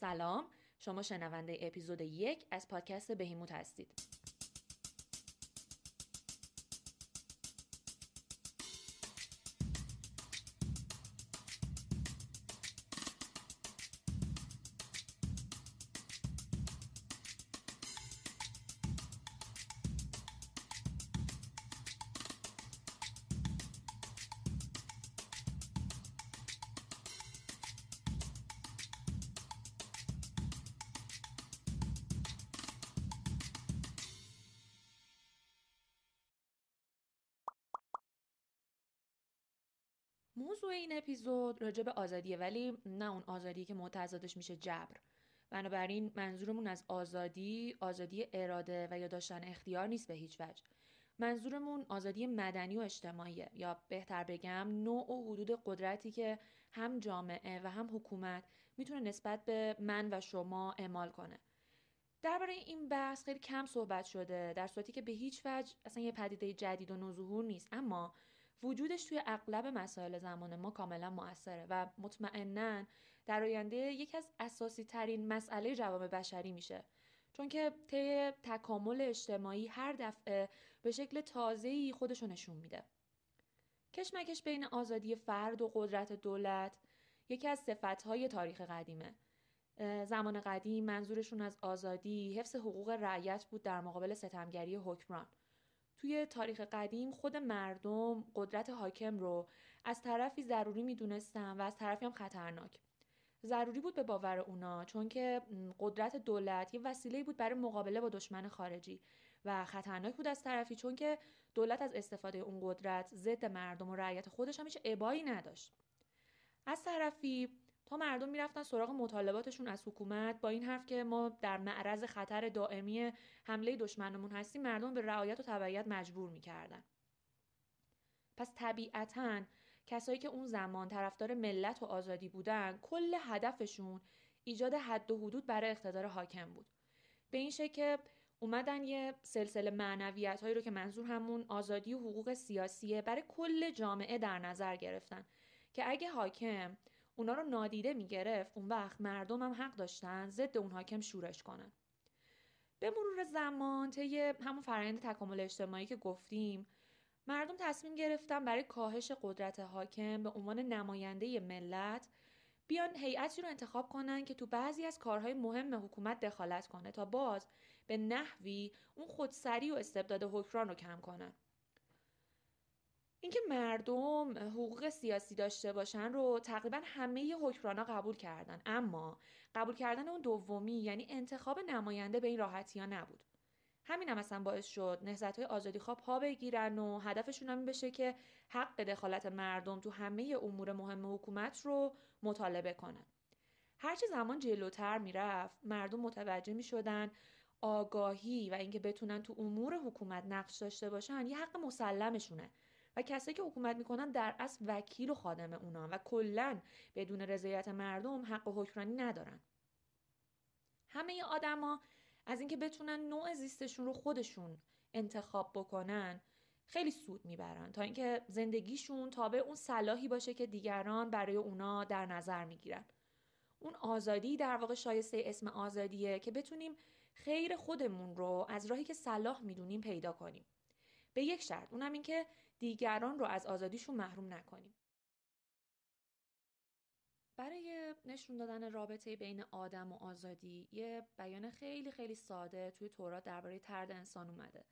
سلام. شما شنونده اپیزود یک از پادکست بهیموت هستید. اپیزود راجع به آزادیه ولی نه اون آزادی که متضادش میشه جبر. بنابراین منظورمون از آزادی آزادی اراده و یا داشتن اختیار نیست به هیچ وجه. منظورمون آزادی مدنی و اجتماعیه. یا بهتر بگم نوع و حدود قدرتی که هم جامعه و هم حکومت می‌تونه نسبت به من و شما اعمال کنه. درباره این بحث خیلی کم صحبت شده در صورتی که به هیچ وجه اصلا یه پدیده جدید و نوظهور نیست. اما وجودش توی اغلب مسائل زمان ما کاملا موثره و مطمئنا در آینده یکی از اساسی ترین مسئله جوامع بشری میشه. چون که طی تکامل اجتماعی هر دفعه به شکل تازه‌ای خودشو نشون میده. کشمکش بین آزادی فرد و قدرت دولت یکی از صفتهای تاریخ قدیمه. زمان قدیم منظورشون از آزادی حفظ حقوق رعیت بود در مقابل ستمگری حکمران. توی تاریخ قدیم خود مردم قدرت حاکم رو از طرفی ضروری می‌دونستن و از طرفی هم خطرناک. ضروری بود به باور اونا چون که قدرت دولت یه وسیله بود برای مقابله با دشمن خارجی و خطرناک بود از طرفی چون که دولت از استفاده اون قدرت ضد مردم و رعیت خودش هم هیچ ابایی نداشت. از طرفی تا مردم می‌رفتن سراغ مطالباتشون از حکومت. با این حرف که ما در معرض خطر دائمی حمله دشمنمون هستیم مردم به رعایت و تبعیت مجبور می‌کردن. پس طبیعتا کسایی که اون زمان طرفدار ملت و آزادی بودن کل هدفشون ایجاد حد و حدود برای اقتدار حاکم بود. به این شکل که اومدن یه سلسله معنویت هایی رو که منظور همون آزادی و حقوق سیاسیه برای کل جامعه در نظر گرفتن که اگه حاکم اونا رو نادیده می‌گرفت. اون وقت مردم هم حق داشتن ضد اون حاکم شورش کنن. به مرور زمان طی همون فرآیند تکامل اجتماعی که گفتیم مردم تصمیم گرفتن برای کاهش قدرت حاکم به عنوان نماینده ملت بیان هیئتی رو انتخاب کنن که تو بعضی از کارهای مهم حکومت دخالت کنه تا باز به نحوی اون خودسری و استبداد حکران رو کم کنن. اینکه مردم حقوق سیاسی داشته باشن رو تقریبا همه حکمرانا قبول کردن. اما قبول کردن اون دومی یعنی انتخاب نماینده به این راحتی ها نبود. همین هم اصلا باعث شد نهزت های آزادی خواه پا بگیرن و هدفشون هم بشه که حق دخالت مردم تو همه امور مهم حکومت رو مطالبه کنن. هرچه زمان جلوتر می‌رفت مردم متوجه می شدن آگاهی و اینکه بتونن تو امور حکومت نقش داشته باشن یه حق مسلمشونه. و کسایی که حکومت می‌کنن در اصل وکیل و خادم اونا و کلا بدون رضایت مردم حق حکمرانی ندارن. همه آدما از اینکه بتونن نوع زیستشون رو خودشون انتخاب بکنن خیلی سود می‌برن تا اینکه زندگیشون تابع اون صلاحی باشه که دیگران برای اونا در نظر می‌گیرن. اون آزادی در واقع شایسته اسم آزادیه که بتونیم خیر خودمون رو از راهی که صلاح می‌دونیم پیدا کنیم. به یک شرط اونم این که دیگران رو از آزادیشون محروم نکنیم. برای نشون دادن رابطه بین آدم و آزادی یه بیان خیلی خیلی ساده توی تورات درباره ترد انسان اومده.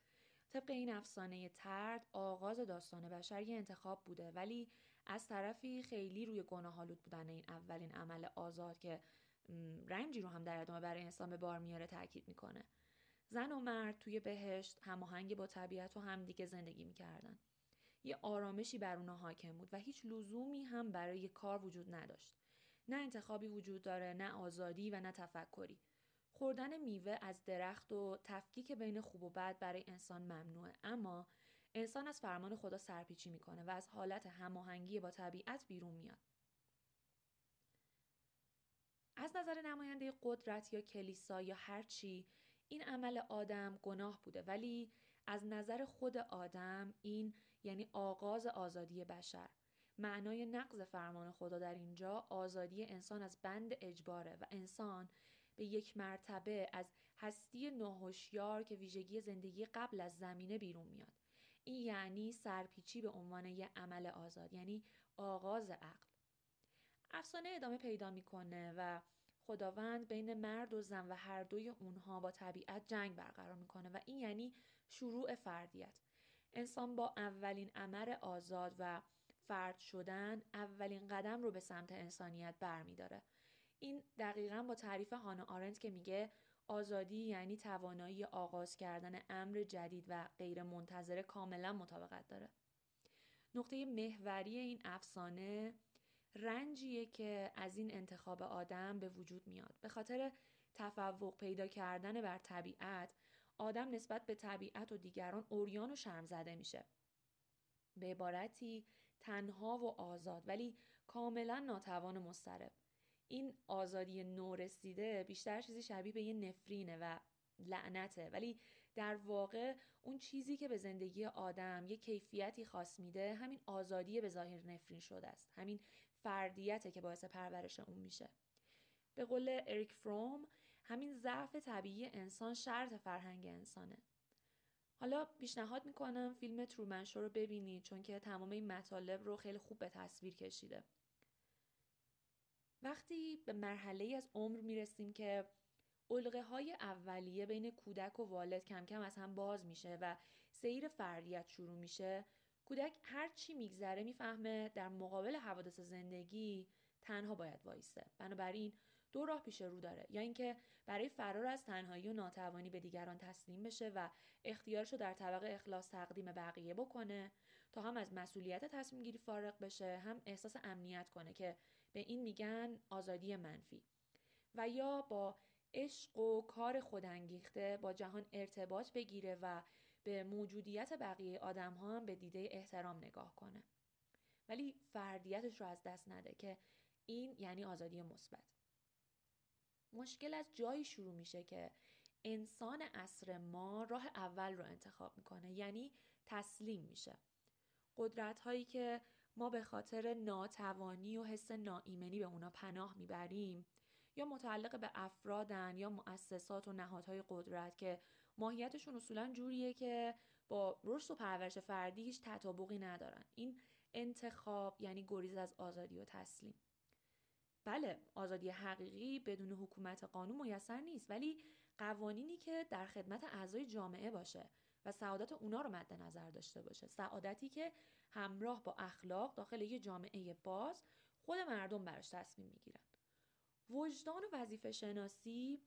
طبق این افسانه ترد آغاز داستان بشر یه انتخاب بوده ولی از طرفی خیلی روی گناه آلود بودن این اولین عمل آزاد که رنجی رو هم در ادامه برای انسان به بار میاره تاکید می‌کنه. زن و مرد توی بهشت هماهنگ با طبیعت و همدیگه زندگی می‌کردن. یه آرامشی بر اونا حاکم بود و هیچ لزومی هم برای کار وجود نداشت. نه انتخابی وجود داره، نه آزادی و نه تفکری. خوردن میوه از درخت و تفکیک بین خوب و بد برای انسان ممنوعه اما انسان از فرمان خدا سرپیچی می‌کنه و از حالت هماهنگی با طبیعت بیرون میاد. از نظر نماینده قدرت یا کلیسا یا هر چی این عمل آدم گناه بوده ولی از نظر خود آدم این یعنی آغاز آزادی بشر. معنای نقض فرمان خدا در اینجا آزادی انسان از بند اجباره و انسان به یک مرتبه از هستی ناهوشیار که ویژگی زندگی قبل از زمینه بیرون میاد. این یعنی سرپیچی به عنوان یه عمل آزاد یعنی آغاز عقل. افسانه ادامه پیدا می‌کنه و خداوند بین مرد و زن و هر دوی اونها با طبیعت جنگ برقرار می‌کنه و این یعنی شروع فردیت. انسان با اولین امر آزاد و فرد شدن اولین قدم رو به سمت انسانیت برمیداره. این دقیقا با تعریف هانا آرنت که میگه آزادی یعنی توانایی آغاز کردن امر جدید و غیر منتظره کاملا مطابقت داره. نقطه محوری این افسانه رنجیه که از این انتخاب آدم به وجود میاد. به خاطر تفوق پیدا کردن بر طبیعت آدم نسبت به طبیعت و دیگران اوریان و شرم زده میشه. به عبارتی تنها و آزاد ولی کاملا ناتوان و مسترب این آزادی نورسیده بیشتر چیزی شبیه به یه نفرینه و لعنته ولی در واقع اون چیزی که به زندگی آدم یه کیفیتی خاص میده همین آزادی به ظاهر نفرین شده است. همین فردیته که باعث پرورش اون میشه. به قول اریک فروم همین ضعف طبیعی انسان شرط فرهنگ انسانه. حالا پیشنهاد می‌کنم فیلم ترومنشو رو ببینید چون که تمام این مطالب رو خیلی خوب به تصویر کشیده. وقتی به مرحله از عمر می‌رسیم که علقه های اولیه بین کودک و والد کم کم از هم باز میشه و سیر فردیت شروع میشه کودک هر چی میگذره می‌فهمه در مقابل حوادث زندگی تنها باید وایسته بنابراین دو راه پیش رو داره. یا اینکه برای فرار از تنهایی و ناتوانی به دیگران تسلیم بشه و اختیارش رو در طبق اخلاص تقدیم بقیه بکنه تا هم از مسئولیت تصمیم گیری فارغ بشه هم احساس امنیت کنه که به این میگن آزادی منفی. و یا با عشق و کار خودانگیخته با جهان ارتباط بگیره و به موجودیت بقیه آدم ها هم به دیده احترام نگاه کنه. ولی فردیتش رو از دست نده که این یعنی آزادی مثبت. مشکل از جایی شروع میشه که انسان اصر ما راه اول رو انتخاب می‌کنه یعنی تسلیم میشه. قدرت هایی که ما به خاطر ناتوانی و حس ناایمنی به اونا پناه می‌بریم یا متعلق به افرادن یا مؤسسات و نهادهای قدرت که ماهیتشون اصولا جوریه که با رشد و پرورش فردی هیچ تطابقی ندارن. این انتخاب یعنی گریز از آزادی و تسلیم. بله آزادی حقیقی بدون حکومت قانون میسر نیست ولی قوانینی که در خدمت اعضای جامعه باشه و سعادت اونا رو مد نظر داشته باشه. سعادتی که همراه با اخلاق داخل یه جامعه باز خود مردم براش تصمیم می‌گیرن. وجدان و وظیفه شناسی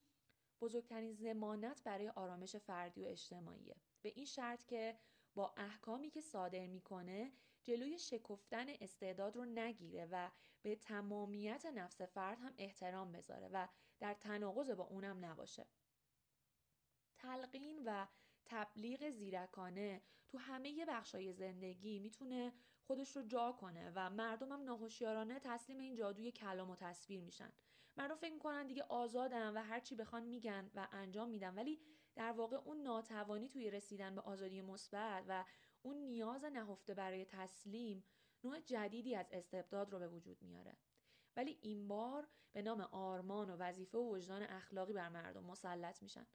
بزرگترین زمانت برای آرامش فردی و اجتماعیه. به این شرط که با احکامی که صادر می‌کنه جلوی شکفتن استعداد رو نگیره و به تمامیت نفس فرد هم احترام بذاره و در تناقض با اونم نباشه. تلقین و تبلیغ زیرکانه تو همه بخشای زندگی می‌تونه خودش رو جا کنه و مردم هم ناهوشیارانه تسلیم این جادوی کلام و تصویر میشن. مردم فکر می‌کنن دیگه آزادن و هر چی بخوان میگن و انجام میدن ولی در واقع اون ناتوانی توی رسیدن به آزادی مثبت و اون نیاز نهفته برای تسلیم نوع جدیدی از استبداد رو به وجود میاره. ولی این بار به نام آرمان و وظیفه و وجدان اخلاقی بر مردم مسلط میشن.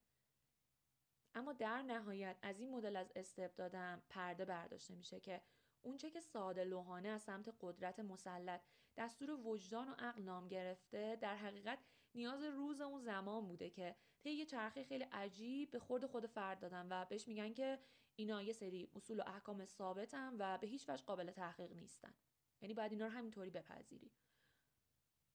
اما در نهایت از این مدل از استبدادم پرده برداشته میشه که اونچه که ساده لوحانه از سمت قدرت مسلط دستور وجدان و عقل نام گرفته در حقیقت نیاز روز اون زمان بوده که طی یه چرخه خیلی عجیب به خورد خود فرد دادن و بهش میگن که اینا یه سری اصول و احکام ثابتن و به هیچ وجه قابل تحقیق نیستن. یعنی باید اینا رو همینطوری بپذیری.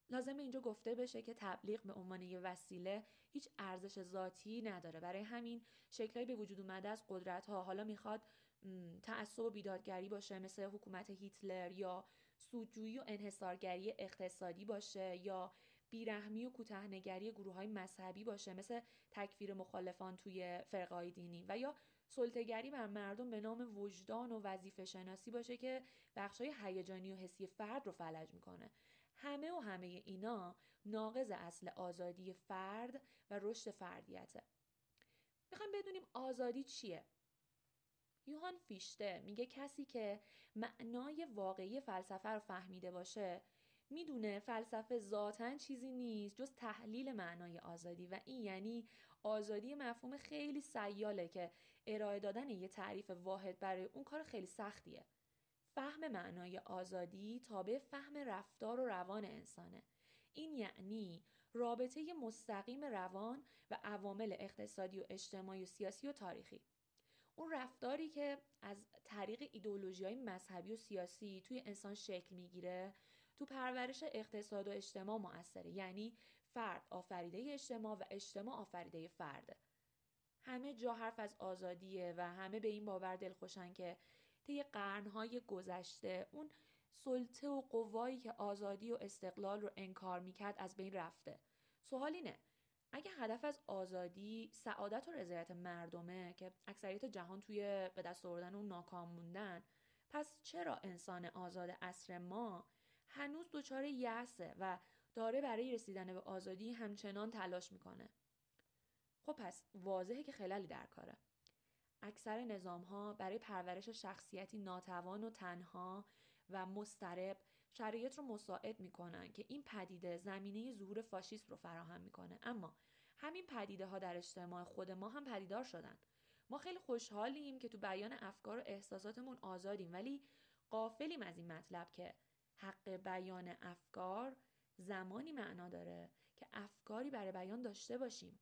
لازم اینجا گفته بشه که تبلیغ به عنوان یه وسیله هیچ ارزش ذاتی نداره. برای همین شکلهایی به وجود اومده از قدرت ها حالا می‌خواد تعصب و بیدادگری باشه مثل حکومت هیتلر یا سودجویی و انحصارگری اقتصادی باشه یا بیرحمی و کوتاهنگری گروه های مذهبی باشه مثل تکفیر مخالفان توی فرقای دینی و یا سلطگری بر مردم به نام وجدان و وظیفه شناسی باشه که بخشای هیجانی و حسی فرد رو فلج می‌کنه. همه و همه اینا ناقض اصل آزادی فرد و رشد فردیته. می‌خوایم بدونیم آزادی چیه؟ یوهان فیشته میگه کسی که معنای واقعی فلسفه رو فهمیده باشه می‌دونه فلسفه ذاتا چیزی نیست جز تحلیل معنای آزادی و این یعنی آزادی مفهوم خیلی سیاله که ارائه دادن یه تعریف واحد برای اون کار خیلی سختیه. فهم معنای آزادی تابع فهم رفتار و روان انسانه. این یعنی رابطه مستقیم روان و عوامل اقتصادی و اجتماعی و سیاسی و تاریخی. اون رفتاری که از طریق ایدولوژی های مذهبی و سیاسی توی انسان شکل می‌گیره تو پرورش اقتصاد و اجتماع مؤثره. یعنی فرد آفریده اجتماع و اجتماع آفریده فرده همه جا حرف از آزادیه و همه به این باور دلخوشن که طی قرنهای گذشته اون سلطه و قوایی که آزادی و استقلال رو انکار می‌کرد از بین رفته. سوال اینه اگه هدف از آزادی سعادت و رضایت مردمه که اکثریت جهان توی به دست آوردن اون ناکام موندن پس چرا انسان آزاد اصر ما هنوز دچار یأسه و داره برای رسیدن به آزادی همچنان تلاش می‌کنه؟ خب پس واضحه که خلالی در کاره. اکثر نظام ها برای پرورش شخصیتی ناتوان و تنها و مسترب شرایط رو مساعد می‌کنن که این پدیده زمینه ظهور فاشیسم رو فراهم می‌کنه. اما همین پدیده ها در اجتماع خود ما هم پدیدار شدن. ما خیلی خوشحالیم که تو بیان افکار و احساساتمون آزادیم ولی قافلیم از این مطلب که حق بیان افکار زمانی معنا داره که افکاری برای بیان داشته باشیم.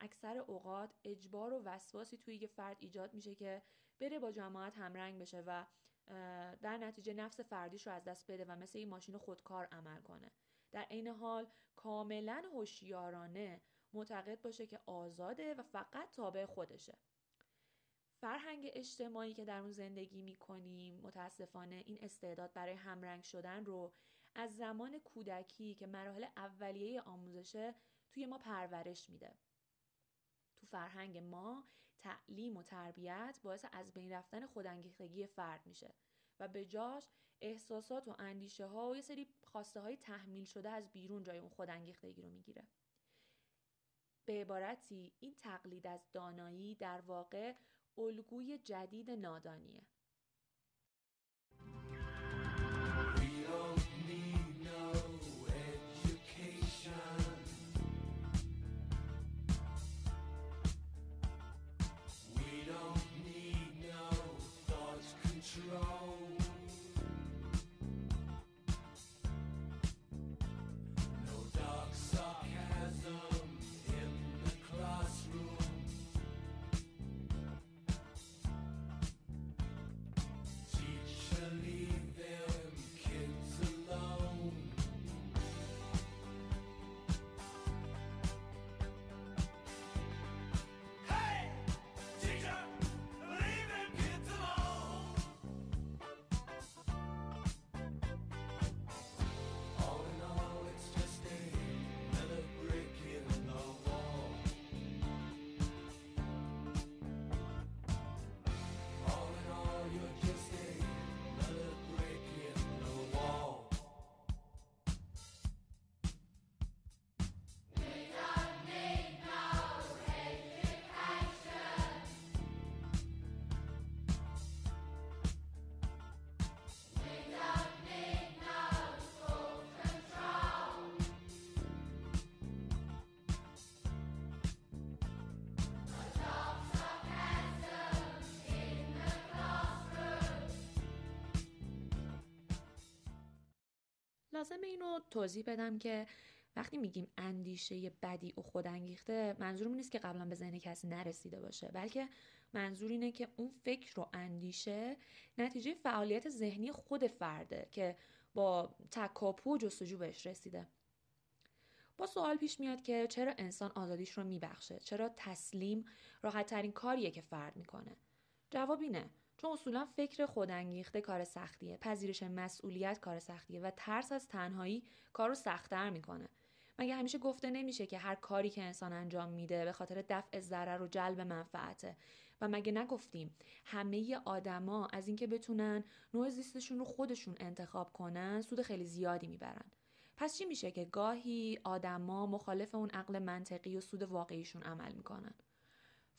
اکثر اوقات اجبار و وسواسی توی یه فرد ایجاد میشه که بره با جماعت همرنگ بشه و در نتیجه نفس فردیش رو از دست بده و مثل این ماشین خودکار عمل کنه. در عین حال کاملا هوشیارانه معتقد باشه که آزاده و فقط تابع خودشه. فرهنگ اجتماعی که در اون زندگی می‌کنیم متاسفانه این استعداد برای همرنگ شدن رو از زمان کودکی که مراحل اولیه آموزشه توی ما پرورش میده. تو فرهنگ ما تعلیم و تربیت باعث از بین رفتن خودانگیختگی فرد میشه و به جاش احساسات و اندیشه ها و یه سری خواسته های تحمیل شده از بیرون جای اون خودانگیختگی رو می‌گیره. به عبارتی این تقلید از دانایی در واقع الگوی جدید نادانیه. لازم اینو توضیح بدم که وقتی میگیم اندیشه بدی و خودانگیخته منظورم نیست که قبلا به ذهن کسی نرسیده باشه بلکه منظور اینه که اون فکر و اندیشه نتیجه فعالیت ذهنی خود فرده که با تکاپو و جستجو بهش رسیده. با سوال پیش میاد که چرا انسان آزادیش رو میبخشه؟ چرا تسلیم راحت ترین کاریه که فرد می‌کنه؟ جواب اینه. چون اصولا فکر خودانگیخته کار سختیه پذیرش مسئولیت کار سختیه و ترس از تنهایی کار رو سختتر می‌کنه. مگه همیشه گفته نمیشه که هر کاری که انسان انجام میده به خاطر دفع ضرر و جلب منفعته؟ و مگه نگفتیم همه آدما از اینکه بتونن نوع زیستشون رو خودشون انتخاب کنن سود خیلی زیادی می‌برن؟ پس چی میشه که گاهی آدما مخالف اون عقل منطقی و سود واقعیشون عمل می‌کنن؟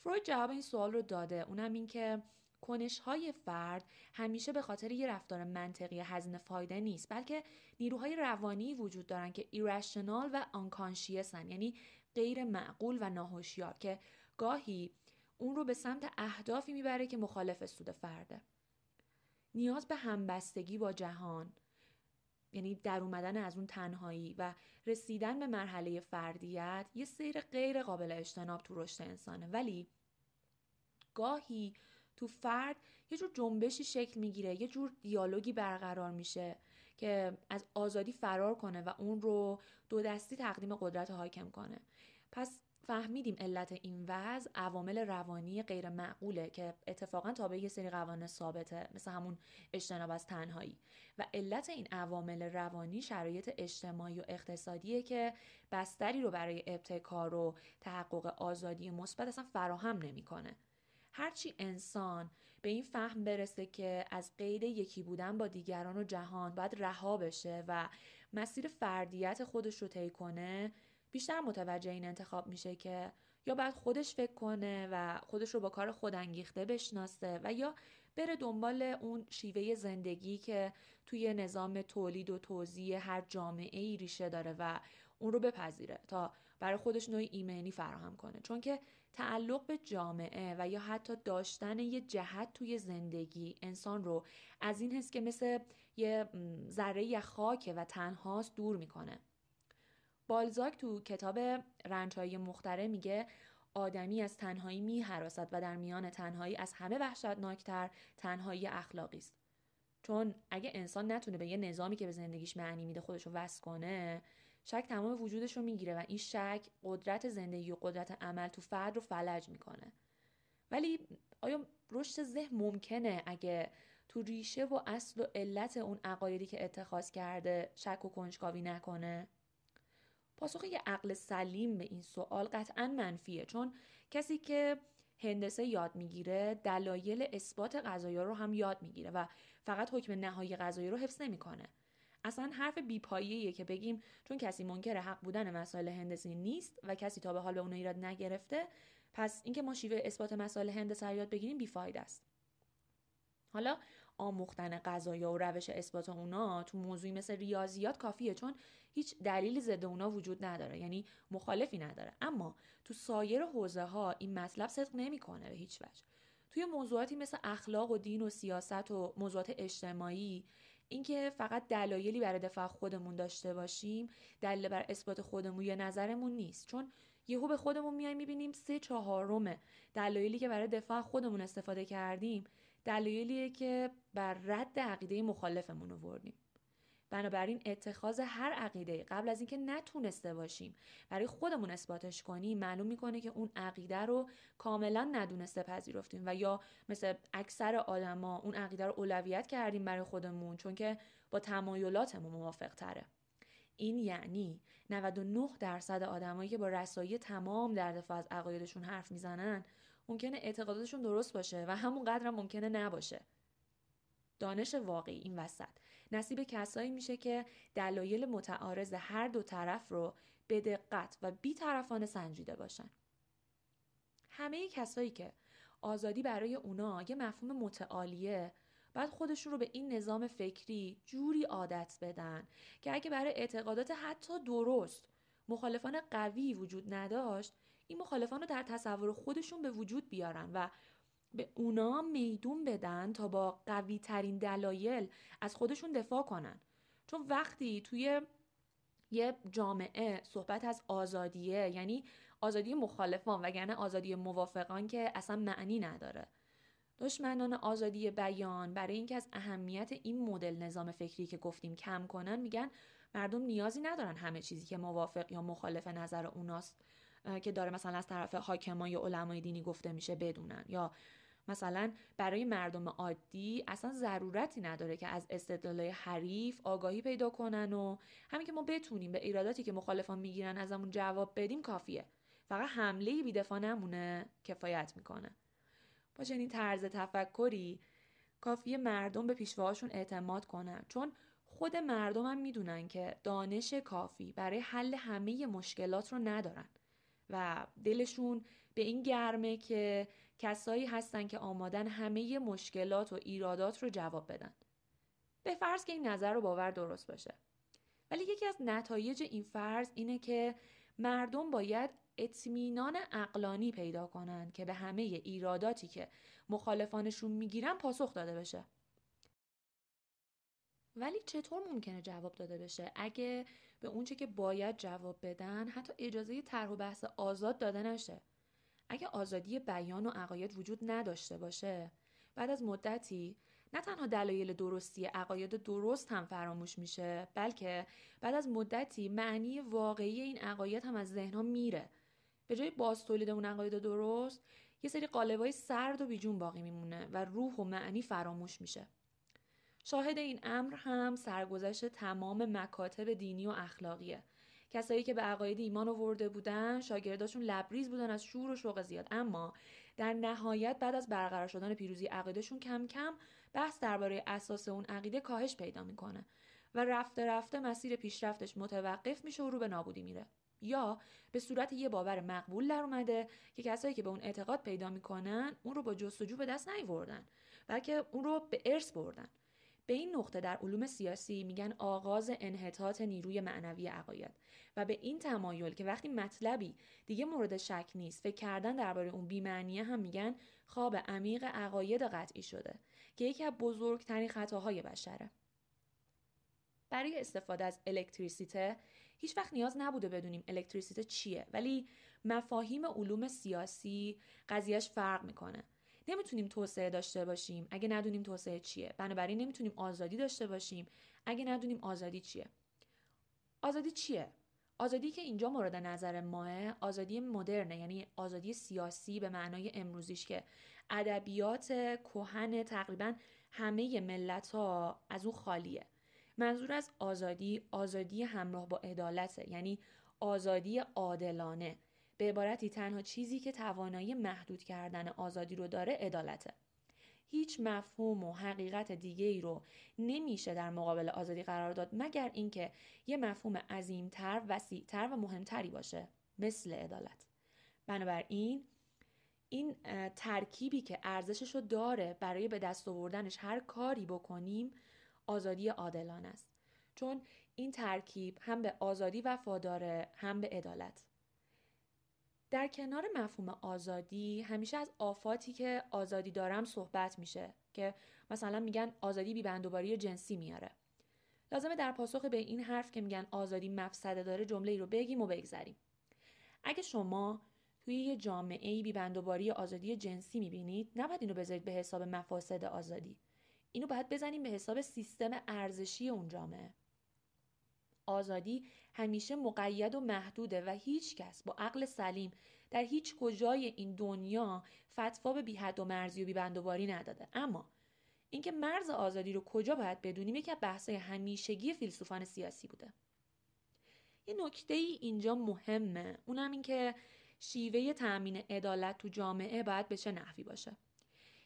فروید جواب این سوال رو داده. اونم این که کنش های فرد همیشه به خاطر یه رفتار منطقی هزینه فایده نیست بلکه نیروهای روانی وجود دارن که ایرشنال و آنکانشیسن یعنی غیر معقول و ناهوشیار که گاهی اون رو به سمت اهدافی می‌بره که مخالف سود فرده. نیاز به همبستگی با جهان یعنی در اومدن از اون تنهایی و رسیدن به مرحله فردیت یه سیر غیر قابل اجتناب تو رشد انسانه. ولی گاهی تو فرد یه جور جنبشی شکل می‌گیره یه جور دیالوگی برقرار میشه که از آزادی فرار کنه و اون رو دو دستی تقدیم قدرت حاکم کنه. پس فهمیدیم علت این وضع عوامل روانی غیر معقوله که اتفاقا تابع یه سری قوانین ثابته مثل همون اجتناب از تنهایی. و علت این عوامل روانی شرایط اجتماعی و اقتصادیه که بستری رو برای ابتکار و تحقق آزادی مثبت اصلا فراهم نمی‌کنه. هرچی انسان به این فهم برسه که از قید یکی بودن با دیگران و جهان باید رها بشه و مسیر فردیت خودش رو طی کنه بیشتر متوجه این انتخاب میشه که یا باید خودش فکر کنه و خودش رو با کار خودانگیخته بشناسه و یا بره دنبال اون شیوه زندگی که توی نظام تولید و توزیع هر جامعه ای ریشه داره و اون رو بپذیره تا برای خودش نوعی ایمنی فراهم کنه. چون که تعلق به جامعه و یا حتی داشتن یه جهت توی زندگی انسان رو از این حس که مثل یه ذره خاکه و تنهاست دور می‌کنه. بالزاک تو کتاب رنجهای مختره میگه آدمی از تنهایی می و در میان تنهایی از همه وحشتناکتر تنهایی اخلاقی است. چون اگه انسان نتونه به یه نظامی که به زندگیش معنی میده خودش رو وصل کنه شک تمام وجودش رو می‌گیره و این شک قدرت زندگی و قدرت عمل تو فرد رو فلج می‌کنه. ولی آیا رشد ذهن ممکنه اگه تو ریشه و اصل و علت اون عقایدی که اتخاذ کرده شک و کنجکاوی نکنه؟ پاسخ یه عقل سلیم به این سوال قطعا منفیه چون کسی که هندسه یاد می‌گیره دلایل اثبات قضایا رو هم یاد می‌گیره و فقط حکم نهایی قضایی رو حفظ نمی‌کنه. اصلا حرف بیپاییه که بگیم چون کسی منکر حق بودن مسائل هندسی نیست و کسی تا به حال به اون ایراد نگرفته پس اینکه ما شیوه اثبات مسائل هندسه یاد بگیریم بیفاید است. حالا آموختن قضایا و روش اثبات اونا تو موضوعی مثل ریاضیات کافیه چون هیچ دلیلی ضد اونا وجود نداره یعنی مخالفی نداره. اما تو سایر حوزه ها این مطلب صدق نمی‌کنه به هیچ وجه. توی موضوعاتی مثل اخلاق و دین و سیاست و موضوعات اجتماعی اینکه فقط دلایلی برای دفاع خودمون داشته باشیم دلیل بر اثبات خودمون یا نظرمون نیست. چون یهو به خودمون میایم می‌بینیم سه چهارم دلایلی که برای دفاع خودمون استفاده کردیم دلایلیه که بر رد عقیده مخالفمون آوردیم بنابراین اتخاذ هر عقیده قبل از اینکه نتونسته باشیم برای خودمون اثباتش کنیم معلوم می‌کنه که اون عقیده رو کاملا ندونسته پذیرفتیم و یا مثل اکثر آدما اون عقیده رو اولویت کردیم برای خودمون چون که با تمایلاتمون موافق تره این یعنی 99 درصد آدمایی که با رسایی تمام در دفاع از عقایدشون حرف می‌زنن ممکنه اعتقاداتشون درست باشه و همون قدر ممکنه نباشه. دانش واقعی این وسط. نصیب کسایی میشه که دلایل متعارض هر دو طرف رو به دقت و بیطرفانه سنجیده باشن. همه کسایی که آزادی برای اونا یه مفهوم متعالیه بعد خودشون رو به این نظام فکری جوری عادت بدن که اگه برای اعتقادات حتی درست مخالفان قوی وجود نداشت این مخالفان رو در تصور خودشون به وجود بیارن و به اونا میدون بدن تا با قوی ترین دلایل از خودشون دفاع کنن. چون وقتی توی یه جامعه صحبت از آزادیه یعنی آزادی مخالفان وگرنه آزادی موافقان که اصلا معنی نداره. دشمنان آزادی بیان برای اینکه از اهمیت این مدل نظام فکری که گفتیم کم کنن میگن مردم نیازی ندارن همه چیزی که موافق یا مخالف نظر اوناست که داره مثلا از طرف حاکمان یا علمای دینی گفته میشه بدونن یا مثلا برای مردم عادی اصلا ضرورتی نداره که از استدلال حریف آگاهی پیدا کنن و همین که ما بتونیم به ایراداتی که مخالفان می‌گیرن ازمون جواب بدیم کافیه. فقط حمله بیدفاع نمونه کفایت می‌کنه. با چنین طرز تفکری کافیه مردم به پیشواهاشون اعتماد کنن. چون خود مردم هم می‌دونن که دانش کافی برای حل همه مشکلات رو ندارن و دلشون به این گرمه که کسایی هستن که آمادن همه مشکلات و ایرادات رو جواب بدن. به فرض که این نظر رو باور درست باشه. ولی یکی از نتایج این فرض اینه که مردم باید اطمینان اقلانی پیدا کنند که به همه ایراداتی که مخالفانشون می‌گیرن پاسخ داده بشه. ولی چطور ممکنه جواب داده بشه؟ اگه به اونچه که باید جواب بدن حتی اجازه طرح و بحث آزاد داده نشه. اگه آزادی بیان و عقاید وجود نداشته باشه بعد از مدتی نه تنها دلایل درستی عقاید درست هم فراموش میشه بلکه بعد از مدتی معنی واقعی این عقاید هم از ذهنها میره. به جای باز تولید اون عقاید درست یه سری قالبای سرد و بیجون باقی میمونه و روح و معنی فراموش میشه. شاهد این امر هم سرگذشت تمام مکاتب دینی و اخلاقیه. کسایی که به عقاید ایمان آورده بودن شاگرداشون لبریز بودن از شور و شوق زیاد. اما در نهایت بعد از برقرار شدن پیروزی عقیدهشون کم کم بحث درباره اساس اون عقیده کاهش پیدا می‌کنه و رفته رفته مسیر پیشرفتش متوقف میشه و رو به نابودی میره. یا به صورت یه باور مقبول در اومده که کسایی که به اون اعتقاد پیدا می‌کنن اون رو با جستجو به دست نیوردن بلکه اون رو به ارث بردن. به این نقطه در علوم سیاسی میگن آغاز انحطاط نیروی معنوی عقاید و به این تمایل که وقتی مطلبی دیگه مورد شک نیست فکر کردن درباره اون بیمعنیه هم میگن خواب عمیق عقاید قطعی شده که یکی از بزرگترین خطاهای بشره. برای استفاده از الکتریسیته هیچ وقت نیاز نبوده بدونیم الکتریسیته چیه ولی مفاهیم علوم سیاسی قضیهش فرق می‌کنه. نمی‌تونیم توسعه داشته باشیم. اگه ندونیم توسعه چیه؟ بنابراین نمی‌تونیم آزادی داشته باشیم. اگه ندونیم آزادی چیه؟ آزادی چیه؟ آزادی که اینجا مورد نظر ماه آزادی مدرنه یعنی آزادی سیاسی به معنای امروزیش که ادبیات کهن تقریبا همه ملت ها از او خالیه. منظور از آزادی آزادی همراه با عدالته یعنی آزادی عادلانه. به عبارتی تنها چیزی که توانایی محدود کردن آزادی رو داره عدالته. هیچ مفهوم و حقیقت دیگه ای رو نمیشه در مقابل آزادی قرار داد مگر اینکه یه مفهوم عظیمتر، وسیعتر و مهمتری باشه مثل عدالت. بنابراین این ترکیبی که ارزشش رو داره برای به دست آوردنش هر کاری بکنیم آزادی عادلانه است. چون این ترکیب هم به آزادی وفاداره هم به عدالت. در کنار مفهوم آزادی همیشه از آفاتی که آزادی دارم صحبت میشه که مثلا میگن آزادی بیبندوباری جنسی میاره. لازمه در پاسخ به این حرف که میگن آزادی مفسده داره جمله ای رو بگیم و بگذریم. اگه شما توی یه جامعه بیبندوباری آزادی جنسی می‌بینید نباید اینو بذارید به حساب مفاسد آزادی. اینو باید بزنیم به حساب سیستم ارزشی اون جامعه. آزادی همیشه مقید و محدوده و هیچ کس با عقل سلیم در هیچ کجای این دنیا فتوا به بیحد و مرزی و بیبندوباری نداده. اما اینکه مرز آزادی رو کجا باید بدونیم یکی از بحثای همیشگی فیلسوفان سیاسی بوده. یه نکته ای اینجا مهمه اونم این که شیوه تأمین عدالت تو جامعه باید به چه نحوی باشه.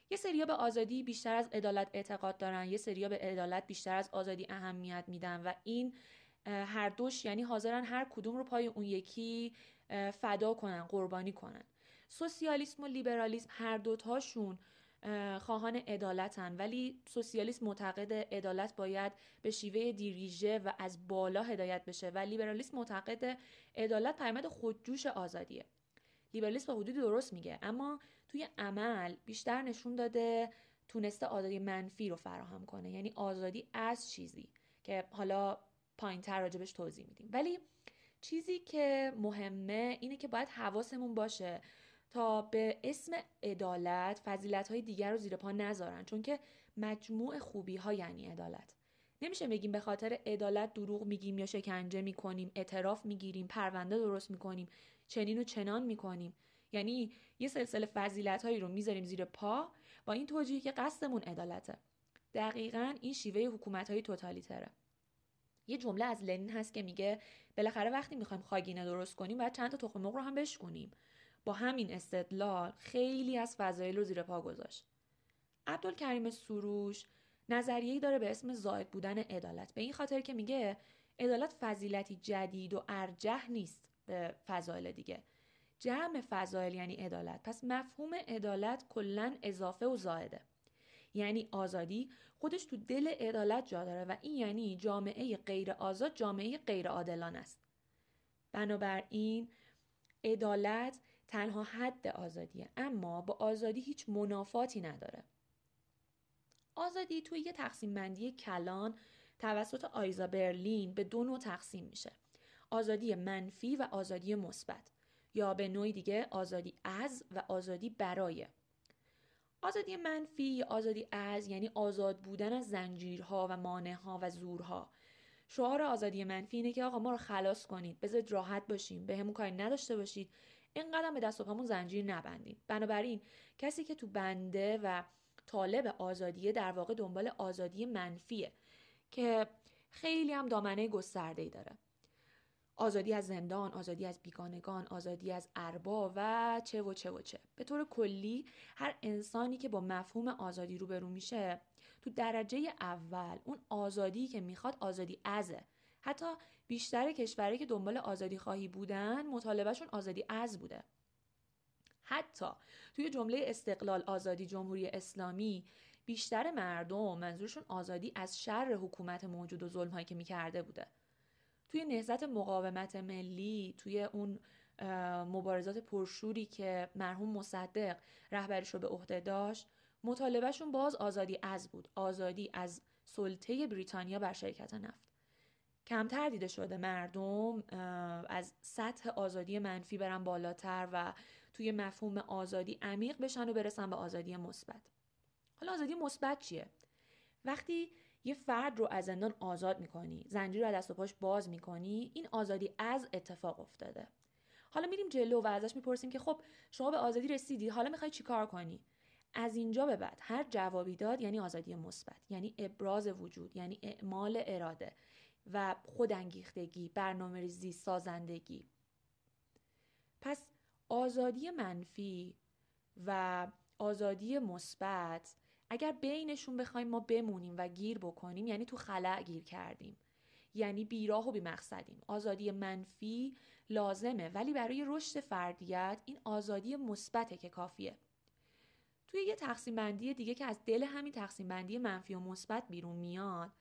یه سریا به آزادی بیشتر از عدالت اعتقاد دارن یه سریا به عدالت بیشتر از آزادی اهمیت میدن و این هر دوش یعنی حاضرن هر کدوم رو پای اون یکی فدا کنن قربانی کنن. سوسیالیسم و لیبرالیسم هر دوتاشون خواهان عدالتن. ولی سوسیالیسم معتقد عدالت باید به شیوه دیریژه و از بالا هدایت بشه و لیبرالیسم معتقد عدالت پیامد خودجوش آزادیه. لیبرالیسم به حدودی درست میگه اما توی عمل بیشتر نشون داده تونسته آزادی منفی رو فراهم کنه. یعنی آزادی از چیزی که حالا پایین تر راجبش توضیح میدیم. ولی چیزی که مهمه اینه که باید حواسمون باشه تا به اسم عدالت فضیلت های دیگر رو زیر پا نذارن چون که مجموع خوبی ها یعنی عدالت. نمیشه بگیم به خاطر عدالت دروغ میگیم یا شکنجه می‌کنیم اعتراف می‌گیریم پرونده درست می‌کنیم چنین و چنان می‌کنیم. یعنی یه سلسله فضیلت هایی رو می‌ذاریم زیر پا با این توجیه که قصدمون عدالته. دقیقا این شیوه حکومت های توتالیتره. یه جمله از لنین هست که میگه بالاخره وقتی می‌خوایم خاگینه درست کنیم باید چند تا تخم مرغ رو هم بشکنیم با همین استدلال خیلی از فضایل رو زیر پا گذاشت. عبدالکریم سروش نظریه‌ای داره به اسم زائد بودن عدالت. به این خاطر که میگه عدالت فضیلتی جدید و ارجح نیست به فضایل دیگه. جمع فضایل یعنی عدالت. پس مفهوم عدالت کلا اضافه و زائده. یعنی آزادی خودش تو دل عدالت جا داره و این یعنی جامعه غیر آزاد جامعه غیر عادلانه است. بنابراین عدالت تنها حد آزادیه اما با آزادی هیچ منافاتی نداره. آزادی توی یه تقسیم بندی کلان توسط آیزا برلین به دو نوع تقسیم میشه. آزادی منفی و آزادی مثبت. یا به نوعی دیگه آزادی از و آزادی برای. آزادی منفی یا آزادی از یعنی آزاد بودن از زنجیرها و مانعها و زورها. شعار آزادی منفی اینه که آقا ما رو خلاص کنید بذارید راحت باشیم به همون کاری نداشته باشید اینقدر به دست و پامون زنجیر نبندید بنابراین کسی که تو بنده و طالب آزادیه در واقع دنبال آزادی منفیه که خیلی هم دامنه گسترده ای داره. آزادی از زندان، آزادی از بیگانگان، آزادی از اربا و چه و چه و چه. به طور کلی هر انسانی که با مفهوم آزادی روبرو میشه تو درجه اول اون آزادی که می‌خواد آزادی ازه. حتی بیشتر کشورهایی که دنبال آزادی خواهی بودن مطالبهشون آزادی از بوده. حتی توی جمله استقلال آزادی جمهوری اسلامی بیشتر مردم منظورشون آزادی از شر حکومت موجود و ظلمهایی که می‌کرده بوده. توی نهزت مقاومت ملی توی اون مبارزات پرشوری که مرحوم مصدق رهبریش رو به عهده داشت مطالبهشون باز آزادی از بود آزادی از سلطه بریتانیا بر شرکت نفت. کمتر دیده شده مردم از سطح آزادی منفی برن بالاتر و توی مفهوم آزادی عمیق بشن و برسن به آزادی مثبت. حالا آزادی مثبت چیه؟ وقتی یه فرد رو از زندان آزاد می‌کنی زنجیر رو دست و پاش باز می‌کنی این آزادی از اتفاق افتاده. حالا میریم جلو و ازش می‌پرسیم که خب شما به آزادی رسیدی حالا می‌خوای چیکار کنی؟ از اینجا به بعد هر جوابی داد یعنی آزادی مثبت یعنی ابراز وجود یعنی اعمال اراده و خودانگیختگی برنامه ریزی سازندگی. پس آزادی منفی و آزادی مثبت اگر بینشون بخوایم ما بمونیم و گیر بکنیم یعنی تو خلع گیر کردیم. یعنی بیراه و بیمقصدیم آزادی منفی لازمه ولی برای رشد فردیت این آزادی مثبته که کافیه. توی یه تقسیم بندی دیگه که از دل همین تقسیم بندی منفی و مثبت بیرون میاد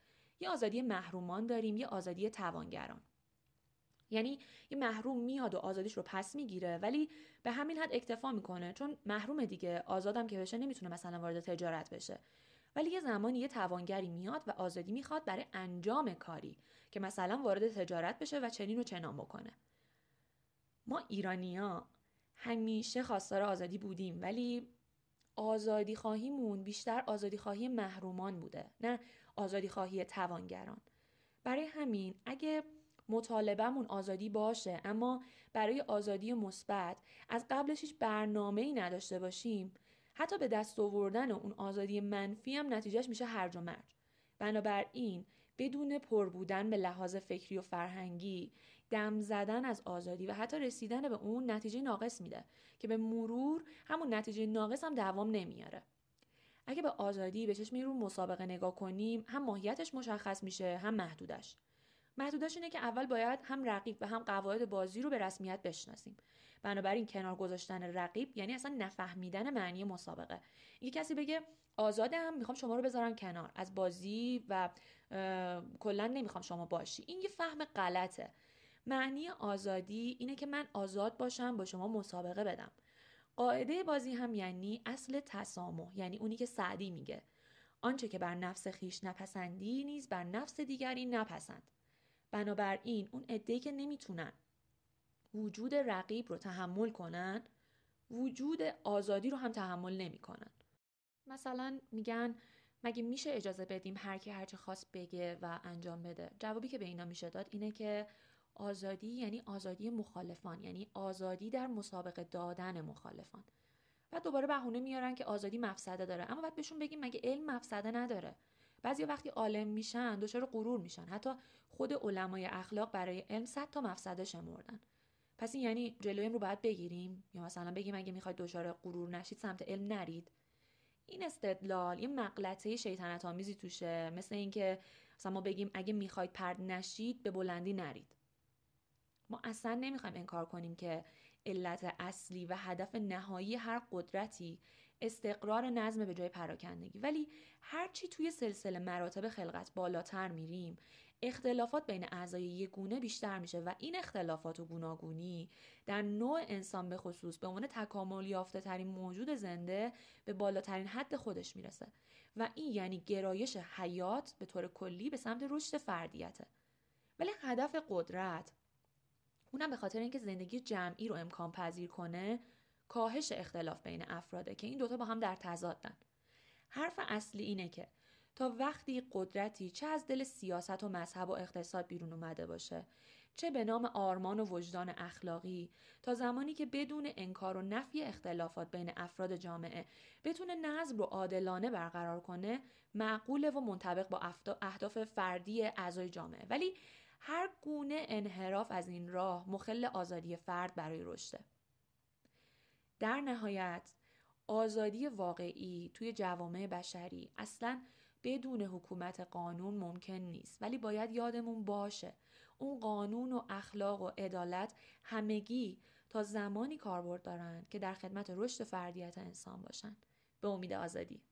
یه آزادی محرومان داریم یه آزادی توانگران. یعنی یه محروم میاد و آزادیش رو پس می‌گیره ولی به همین حد اکتفا می‌کنه چون محروم دیگه آزادم که بشه نمی‌تونه مثلا وارد تجارت بشه. ولی یه زمانی یه توانگری میاد و آزادی می‌خواد برای انجام کاری که مثلا وارد تجارت بشه و چنین و چنان بکنه. ما ایرانیا همیشه خواستار آزادی بودیم ولی آزادی خواهیمون بیشتر آزادی خواهی محرومان بوده نه آزادی خواهی توانگران. برای همین اگه مطالبهمون آزادی باشه اما برای آزادی مثبت از قبلش هیچ برنامه ای نداشته باشیم. حتی به دست آوردن اون آزادی منفی هم نتیجهش میشه هرج و مرج. بنابراین بدون پر بودن به لحاظ فکری و فرهنگی دم زدن از آزادی و حتی رسیدن به اون نتیجه ناقص میده که به مرور همون نتیجه ناقص هم دوام نمیاره. اگه به آزادی به چشم رو مسابقه نگاه کنیم هم ماهیتش مشخص میشه هم محدودش. محدودش اینه که اول باید هم رقیب و هم قواعد بازی رو به رسمیت بشناسیم. بنابراین کنار گذاشتن رقیب یعنی اصلا نفهمیدن معنی مسابقه. یه کسی بگه آزادم می‌خوام شما رو بذارم کنار. از بازی و کلا نمی‌خوام شما باشی. این یه فهم غلطه. معنی آزادی اینه که من آزاد باشم با شما مسابقه بدم. قاعده بازی هم یعنی اصل تسامح یعنی اونی که سعدی میگه. آنچه که بر نفس خیش نپسندی نیز بر نفس دیگری نپسند. بنابراین اون عده‌ای که نمی‌تونن وجود رقیب رو تحمل کنن وجود آزادی رو هم تحمل نمی‌کنن. مثلا میگن مگه میشه اجازه بدیم هر کی هرچه خواست بگه و انجام بده؟ جوابی که به اینا میشه داد اینه که آزادی یعنی آزادی مخالفان یعنی آزادی در مسابقه دادن مخالفان. و دوباره بهونه میارن که آزادی مفسده داره. اما باید بهشون بگیم مگه علم مفسده نداره. بعضی وقتی عالم میشن دچار غرور میشن. حتی خود علمای اخلاق برای علم صد تا مفسده شمردن پس این یعنی جلوی رو باید بگیریم؟ یا مثلا بگیم اگه می‌خواید دچار غرور نشید سمت علم نرید. این استدلال یه مغلطه شیطنت آمیزی توشه. مثل اینکه مثلا ما بگیم اگه می‌خواید پرد نشید به بلندی نرید. ما اصلا نمی‌خوایم انکار کنیم که علت اصلی و هدف نهایی هر قدرتی استقرار نظم به جای پراکندگی. ولی هرچی توی سلسله مراتب خلقت بالاتر میریم اختلافات بین اعضای یک گونه بیشتر میشه و این اختلافات و گوناگونی در نوع انسان به خصوص به عنوان تکامل یافته ترین موجود زنده به بالاترین حد خودش می‌رسه. و این یعنی گرایش حیات به طور کلی به سمت رشد فردیته. ولی هدف قدرت اونم به خاطر اینکه زندگی جمعی رو امکان پذیر کنه کاهش اختلاف بین افراده که این دوتا با هم در تضادن. حرف اصلی اینه که تا وقتی قدرتی چه از دل سیاست و مذهب و اقتصاد بیرون اومده باشه چه به نام آرمان و وجدان اخلاقی تا زمانی که بدون انکار و نفی اختلافات بین افراد جامعه بتونه نظم رو عادلانه برقرار کنه معقوله و منطبق با اهداف فردی اعضای جامعه. ولی هر گونه انحراف از این راه مخل آزادی فرد برای رشده. در نهایت آزادی واقعی توی جوامع بشری اصلا بدون حکومت قانون ممکن نیست. ولی باید یادمون باشه اون قانون و اخلاق و عدالت همگی تا زمانی کاربرد دارن که در خدمت رشد فردیت انسان باشن. به امید آزادی.